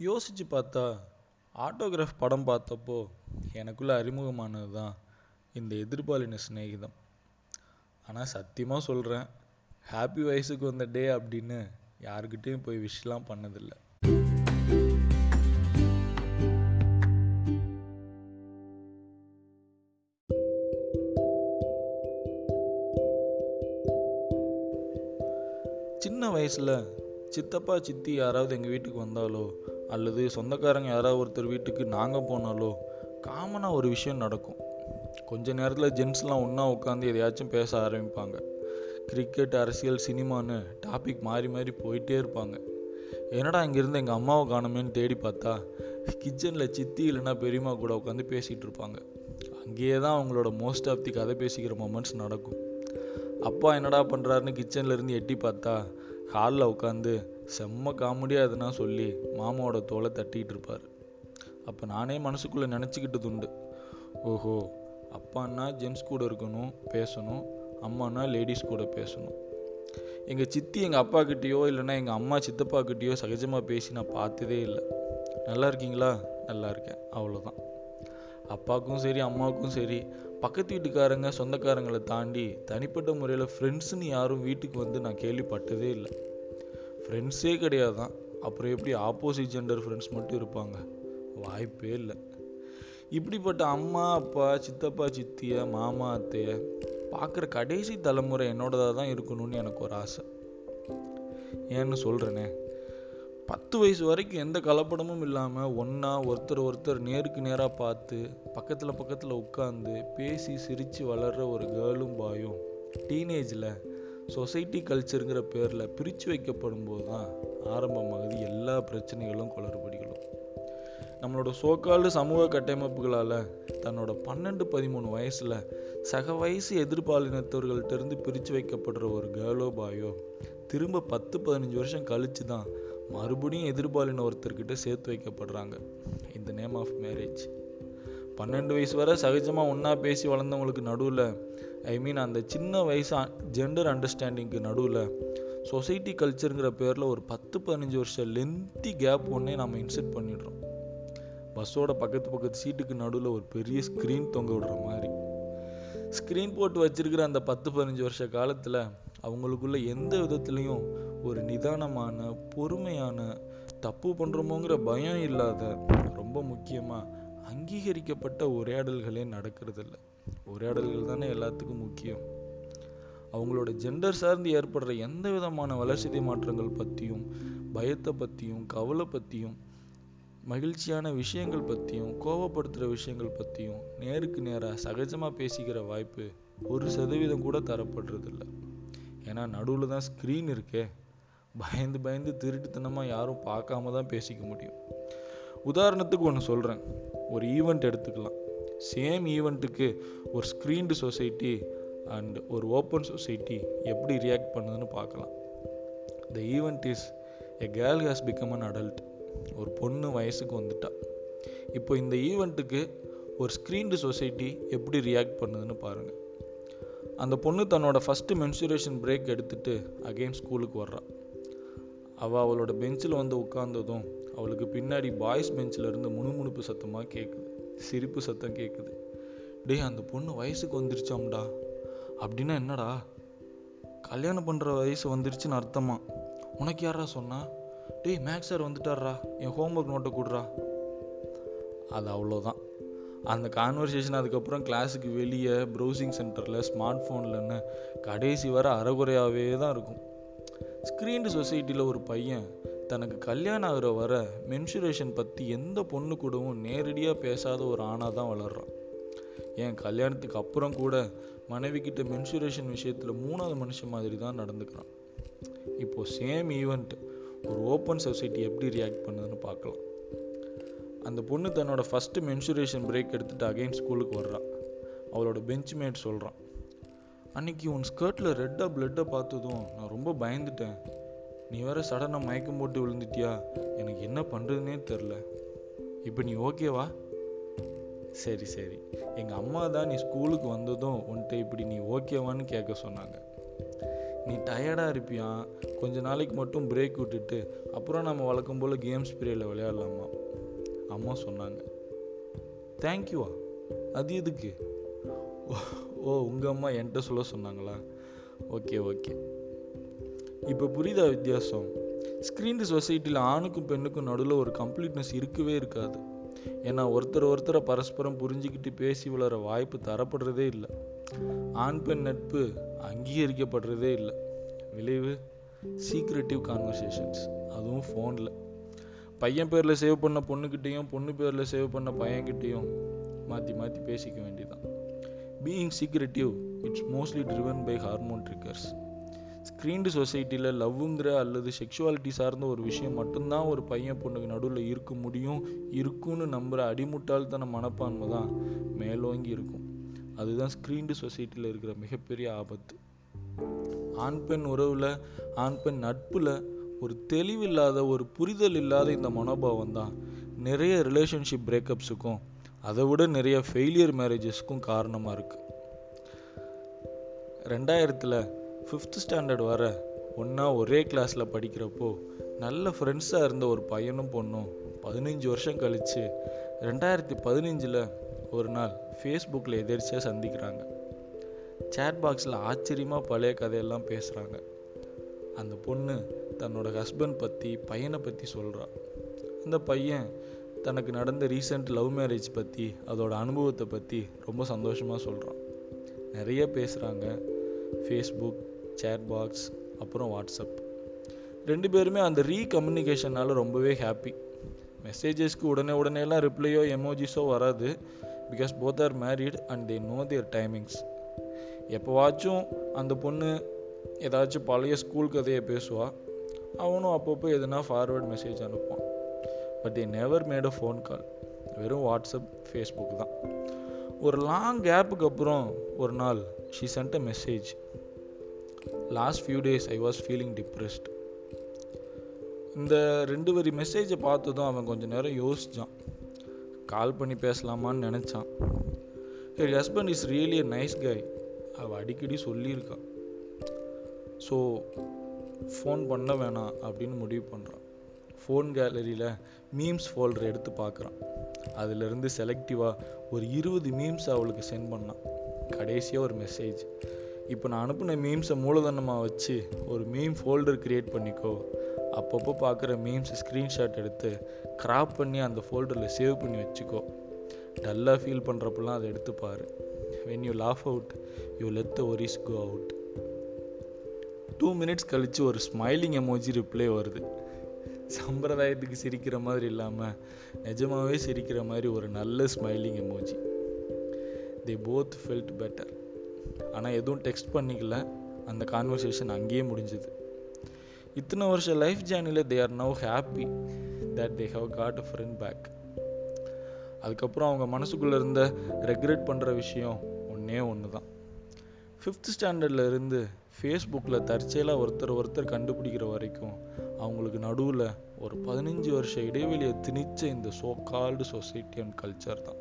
யோசிச்சு பார்த்தா ஆட்டோகிராஃப் படம் பார்த்தப்போ எனக்குள்ள அறிமுகமானது தான் இந்த எதிர்பாலின சிநேகிதம். ஆனால் சத்தியமாக சொல்கிறேன் ஹாப்பி வயசுக்கு வந்த டே அப்படின்னு யாருக்கிட்டேயும் போய் விஷலாம் பண்ணதில்லை. சின்ன வயசில் சித்தப்பா சித்தி யாராவது எங்கள் வீட்டுக்கு வந்தாலோ அல்லது சொந்தக்காரங்க யாராவது ஒருத்தர் வீட்டுக்கு நாங்கள் போனாலோ காமனாக ஒரு விஷயம் நடக்கும். கொஞ்ச நேரத்தில் ஜென்ஸ்லாம் ஒன்றா உட்காந்து எதையாச்சும் பேச ஆரம்பிப்பாங்க. கிரிக்கெட் அரசியல் சினிமான்னு டாபிக் மாறி மாறி போயிட்டே இருப்பாங்க. என்னடா இங்கேருந்து எங்கள் அம்மாவை காணுமேன்னு தேடி பார்த்தா கிச்சனில் சித்தி இல்லைன்னா பெரியம்மா கூட உட்காந்து பேசிகிட்டு இருப்பாங்க. அங்கேயே தான் அவங்களோட மோஸ்ட் ஆஃப் தி கதை பேசிக்கிற மொமெண்ட்ஸ் நடக்கும். அப்பா என்னடா பண்ணுறாருன்னு கிச்சன்ல இருந்து எட்டி பார்த்தா ஹாலில் உட்காந்து செம்ம காமெடியாக எதுனா சொல்லி மாமாவோட தோலை தட்டிக்கிட்டு இருப்பார். அப்போ நானே மனசுக்குள்ளே நினச்சிக்கிட்டது உண்டு ஓஹோ அப்பான்னா ஜென்ஸ் கூட இருக்கணும் பேசணும் அம்மானா லேடிஸ் கூட பேசணும். எங்கள் சித்தி எங்கள் அப்பா கிட்டேயோ இல்லைன்னா எங்கள் அம்மா சித்தப்பா கிட்டேயோ சகஜமாக பேசி நான் பார்த்ததே இல்லை. நல்லா இருக்கீங்களா? நல்லா இருக்கேன். அவ்வளோதான் அப்பாவுக்கும் சரி அம்மாவுக்கும் சரி பக்கத்து வீட்டுக்காரங்க சொந்தக்காரங்களை தாண்டி தனிப்பட்ட முறையில் ஃப்ரெண்ட்ஸுன்னு யாரும் வீட்டுக்கு வந்து நான் கேள்விப்பட்டதே இல்லை. ஃப்ரெண்ட்ஸே கிடையாதான். அப்புறம் எப்படி ஆப்போசிட் ஜெண்டர் ஃப்ரெண்ட்ஸ் மட்டும் இருப்பாங்க? வாய்ப்பே இல்லை. இப்படிப்பட்ட அம்மா அப்பா சித்தப்பா சித்திய மாமா அத்தைய பார்க்குற கடைசி தலைமுறை என்னோடதாக தான் இருக்கணும்னு எனக்கு ஒரு ஆசை. ஏன்னு சொல்கிறேனே பத்து வயசு வரைக்கும் எந்த கலப்படமும் இல்லாமல் ஒன்றா ஒருத்தர் ஒருத்தர் நேருக்கு நேராக பார்த்து பக்கத்தில் பக்கத்தில் உட்காந்து பேசி சிரித்து வளர்கிற ஒரு கேர்ளும் பாயும். டீனேஜில் சொசைட்டி கல்ச்சருங்கிற பேரில் பிரித்து வைக்கப்படும் போது தான் ஆரம்பமாகுது எல்லா பிரச்சனைகளும் குளறுபடிகளும். நம்மளோட சோக்காலு சமூக கட்டமைப்புகளால் தன்னோட பன்னெண்டு பதிமூணு வயசில் சக வயசு எதிர்பாலினத்தவர்கள்ட்ட இருந்து பிரித்து வைக்கப்படுற ஒரு கேர்ளோ பாயோ திரும்ப பத்து பதினஞ்சு வருஷம் கழிச்சு தான் மறுபடியும் எதிர்பாலின ஒருத்தர்கிட்ட சேர்த்து வைக்கப்படுறாங்க. இந்த நேம் ஆஃப் மேரேஜ் பன்னெண்டு வயசு வரை சகஜமாக ஒன்றா பேசி வளர்ந்தவங்களுக்கு நடுவில் ஐ மீன் அந்த சின்ன வயசு ஜெண்டர் அண்டர்ஸ்டாண்டிங்க்கு நடுவில் சொசைட்டி கல்ச்சருங்கிற பேரில் ஒரு பத்து பதினஞ்சு வருஷம் லென்த்தி கேப் ஒன்றே நம்ம இன்செர்ட் பண்ணிடுறோம். பஸ்ஸோட பக்கத்து பக்கத்து சீட்டுக்கு நடுவில் ஒரு பெரிய ஸ்க்ரீன் தொங்க விடுற மாதிரி. ஸ்க்ரீன் போட்டு வச்சிருக்கிற அந்த பத்து பதினஞ்சு வருஷ காலத்தில் அவங்களுக்குள்ள எந்த விதத்துலேயும் ஒரு நிதானமான பொறுமையான தப்பு பண்ணுறோமோங்கிற பயம் இல்லாத ரொம்ப முக்கியமாக அங்கீகரிக்கப்பட்ட உரையாடல்களே நடக்கிறதில்ல. உரையாடல்கள் தானே எல்லாத்துக்கும் முக்கியம். அவங்களோட ஜெண்டர் சார்ந்து ஏற்படுற எந்த விதமான வளர்ச்சிதை மாற்றங்கள் பற்றியும் பயத்தை பற்றியும் கவலை பற்றியும் மகிழ்ச்சியான விஷயங்கள் பற்றியும் கோவப்படுத்துகிற விஷயங்கள் பற்றியும் நேருக்கு நேராக சகஜமாக பேசிக்கிற வாய்ப்பு ஒரு சதவீதம் கூட தரப்படுறதில்ல. ஏன்னா நடுவில் தான் ஸ்க்ரீன் இருக்கே. பயந்து பயந்து திருட்டுத்தனமாக யாரும் பார்க்காம தான் பேசிக்க முடியும். உதாரணத்துக்கு ஒன்று சொல்கிறேன் ஒரு ஈவெண்ட் எடுத்துக்கலாம். சேம் ஈவெண்ட்டுக்கு ஒரு ஸ்க்ரீன்டு சொசைட்டி அண்ட் ஒரு ஓப்பன் சொசைட்டி எப்படி ரியாக்ட் பண்ணுதுன்னு பார்க்கலாம். The event is a girl has become an adult ஒரு பொண்ணு வயசுக்கு வந்துட்டா. இப்போ இந்த ஈவெண்ட்டுக்கு ஒரு ஸ்க்ரீன்டு சொசைட்டி எப்படி ரியாக்ட் பண்ணுதுன்னு பாருங்கள் அந்த பொண்ணு தன்னோட ஃபஸ்ட்டு மென்சுரேஷன் பிரேக் எடுத்துட்டு அகெயின் ஸ்கூலுக்கு வர்றான் அவள் அவளோட பெஞ்சில் வந்து உட்கார்ந்ததும் அவளுக்கு பின்னாடி பாய்ஸ் பெஞ்சில் இருந்து முணுமுணுப்பு சத்தமாக கேட்குது சிரிப்பு சத்தம் கேட்குது டேய் அந்த பொண்ணு வயசுக்கு வந்துருச்சாம்டா. அப்படின்னா என்னடா? கல்யாணம் பண்ணுற வயசு வந்துருச்சுன்னு அர்த்தமா? உனக்கு யாரா சொன்னா? டேய் மேக்ஸ் சார் வந்துட்டாரா என் ஹோம்ஒர்க் நோட்டை கொடுறா. அது அவ்வளோதான். அந்த கான்வர்சேஷன் அதுக்கப்புறம் கிளாஸுக்கு வெளியே ப்ரௌசிங் சென்டரில் ஸ்மார்ட் ஃபோன்லன்னு கடைசி வர அறகுறையாகவே தான் இருக்கும். ஸ்க்ரீன்டு சொசைட்டியில் ஒரு பையன் தனக்கு கல்யாணம் ஆகிற வர மென்சுரேஷன் பற்றி எந்த பொண்ணு கூடவும் நேரடியாக பேசாத ஒரு ஆணாக தான் வளர்றான். என் கல்யாணத்துக்கு அப்புறம் கூட மனைவி கிட்ட மென்சுரேஷன் விஷயத்தில் மூணாவது மனுஷன் மாதிரி தான் நடந்துக்கிறான். இப்போது சேம் ஈவெண்ட் ஒரு ஓப்பன் சொசைட்டி எப்படி ரியாக்ட் பண்ணுதுன்னு பார்க்கலாம். அந்த பொண்ணு தன்னோட ஃபஸ்ட்டு மென்சுரேஷன் பிரேக் எடுத்துகிட்டு அகைன் ஸ்கூலுக்கு வர்றான் அவளோட பெஞ்ச் மேட் சொல்கிறான் அன்னைக்கு உன் ஸ்கர்ட்டில் ரெட்டாக பிளட்டை பார்த்ததும் நான் ரொம்ப பயந்துட்டேன். நீ வேற சடனாக மயக்கம் போட்டு விழுந்துட்டியா? எனக்கு என்ன பண்ணுறதுனே தெரில. இப்போ நீ ஓகேவா சரி சரி. எங்கள் அம்மா தான் நீ ஸ்கூலுக்கு வந்ததும் உன்கிட்ட இப்படி நீ ஓகேவான்னு கேட்க சொன்னாங்க. நீ டயர்டாக இருப்பியா? கொஞ்ச நாளைக்கு மட்டும் பிரேக் விட்டுட்டு அப்புறம் நம்ம வழக்கம் போல் கேம்ஸ் பீரியடில் விளையாடலாமா? அம்மா சொன்னாங்க. தேங்க்யூவா அது எதுக்கு? ஓ உங்கள் அம்மா என்கிட்ட சொல்ல சொன்னாங்களா? Okay okay. இப்போ புரியுதா வித்தியாசம்? ஸ்க்ரீன் சொசைட்டியில் ஆணுக்கும் பெண்ணுக்கும் நடுவில் ஒரு கம்ப்ளீட்னஸ் இருக்கவே இருக்காது. ஏன்னா ஒருத்தர் ஒருத்தரை பரஸ்பரம் புரிஞ்சுக்கிட்டு பேசி வளர வாய்ப்பு தரப்படுறதே இல்லை. ஆண் பெண் நட்பு அங்கீகரிக்கப்படுறதே இல்லை. விளைவு சீக்ரெட்டிவ் கான்வர்சேஷன்ஸ் அதுவும் ஃபோனில் பையன் பேரில் சேவ் பண்ண பொண்ணுக்கிட்டேயும் பொண்ணு பேரில் சேவ் பண்ண பையன்கிட்டேயும் மாற்றி மாற்றி பேசிக்க வேண்டியதான் being secretive it's mostly driven by hormone triggers screened சொசைட்டியில் லவ்வுங்கிற அல்லது செக்ஷுவாலிட்டி சார்ந்த ஒரு விஷயம் மட்டும்தான் ஒரு பையன் பொண்ணுக்கு நடுவில் இருக்க முடியும் இருக்கும்னு நம்புகிற அடிமுட்டாள்தன மனப்பான்மை தான் மேலோங்கி இருக்கும். அதுதான் ஸ்க்ரீன்டு சொசைட்டியில் இருக்கிற மிகப்பெரிய ஆபத்து. ஆண் பெண் உறவில் ஆண் பெண் நட்பில் ஒரு தெளிவில்லாத ஒரு புரிதல் இல்லாத இந்த மனோபாவம் தான். நிறைய ரிலேஷன்ஷிப் பிரேக்கப்ஸுக்கும் அதை விட நிறைய ஃபெயிலியர் மேரேஜஸ்க்கும் காரணமாக இருக்குது ரெண்டாயிரத்தில் ஃபிஃப்த் ஸ்டாண்டர்ட் வர ஒன்றா ஒரே கிளாஸில் படிக்கிறப்போ நல்ல ஃப்ரெண்ட்ஸாக இருந்த ஒரு பையனும் பொண்ணும் பதினஞ்சு வருஷம் கழித்து ரெண்டாயிரத்தி பதினஞ்சில் ஒரு நாள் ஃபேஸ்புக்கில் எதிர்ச்சியாக சந்திக்கிறாங்க. சேட் பாக்ஸில் ஆச்சரியமாக பழைய கதையெல்லாம் பேசுகிறாங்க அந்த பொண்ணு தன்னோட ஹஸ்பண்ட் பற்றி பையனை பற்றி சொல்கிறா அந்த பையன் தனக்கு நடந்த ரீசெண்ட் லவ் மேரேஜ் பற்றி அதோட அனுபவத்தை பற்றி ரொம்ப சந்தோஷமாக சொல்கிறான் நிறைய பேசுகிறாங்க ஃபேஸ்புக் சேட் பாக்ஸ் அப்புறம் வாட்ஸ்அப் ரெண்டு பேருமே அந்த ரீ கம்யூனிகேஷனால் ரொம்பவே ஹாப்பி மெசேஜஸ்க்கு உடனே உடனேலாம் ரிப்ளையோ எமோஜிஸோ வராது. Because both are married and they know their timings எப்போவாச்சும் அந்த பொண்ணு ஏதாச்சும் பழைய ஸ்கூல் கதையை பேசுவா. அவனும் அப்பப்போ எதுனா ஃபார்வேர்ட் மெசேஜ் அனுப்புவான். But they never made a phone call வெறும் வாட்ஸ்அப் ஃபேஸ்புக் தான். ஒரு லாங் கேப்புக்கு அப்புறம் ஒரு நாள் she sent a message last few days I was feeling depressed இந்த ரெண்டு வரி மெசேஜை பார்த்ததும் அவன் கொஞ்சம் நேரம் யோசித்தான் கால் பண்ணி பேசலாமான்னு நினச்சான். Her husband is really a nice guy அவள் அடிக்கடி சொல்லியிருக்கான் ஸோ ஃபோன் பண்ண வேணாம் அப்படின்னு முடிவு பண்ணுறான் ஃபோன் கேலரியில் மீம்ஸ் ஃபோல்டர் எடுத்து பார்க்குறான். அதிலிருந்து செலக்டிவாக ஒரு இருபது மீம்ஸ் அவளுக்கு சென்ட் பண்ணான். கடைசியாக ஒரு மெசேஜ் இப்போ நான் அனுப்பின மீம்ஸை மூலதனமாக வச்சு ஒரு மீம் ஃபோல்டர் க்ரியேட் பண்ணிக்கோ. அப்பப்போ பார்க்குற மீம்ஸ் ஸ்க்ரீன்ஷாட் எடுத்து க்ராப் பண்ணி அந்த ஃபோல்டரில் சேவ் பண்ணி வச்சுக்கோ. டல்லாக ஃபீல் பண்ணுறப்பெல்லாம் அதை எடுத்து பாரு. When you laugh out you let the worries go out two minutes கழித்து ஒரு ஸ்மைலிங் எமோஜி ரிப்ளை வருது. சம்பிரதாயத்துக்கு சிரிக்கிற மாதிரி இல்லாமல் நிஜமாகவே சிரிக்கிற மாதிரி ஒரு நல்ல smiling emoji they both felt better ஆனால் எதுவும் டெக்ஸ்ட் பண்ணிக்கல. அந்த கான்வர்சேஷன் அங்கேயே முடிஞ்சுது. இத்தனை வருஷம் லைஃப் ஜேர்னியில் they are now happy that they have got a friend back அதுக்கப்புறம் அவங்க மனசுக்குள்ளே இருந்த ரெக்ரெட் பண்ணுற விஷயம் ஒன்றே ஒன்று தான் ஃபிஃப்த் ஸ்டாண்டர்டில் இருந்து ஃபேஸ்புக்கில் தற்செயலாக ஒருத்தர் ஒருத்தர் கண்டுபிடிக்கிற வரைக்கும் அவங்களுக்கு நடுவில் ஒரு பதினஞ்சு வருஷ இடைவெளியை திணிச்ச இந்த so called society and culture தான்.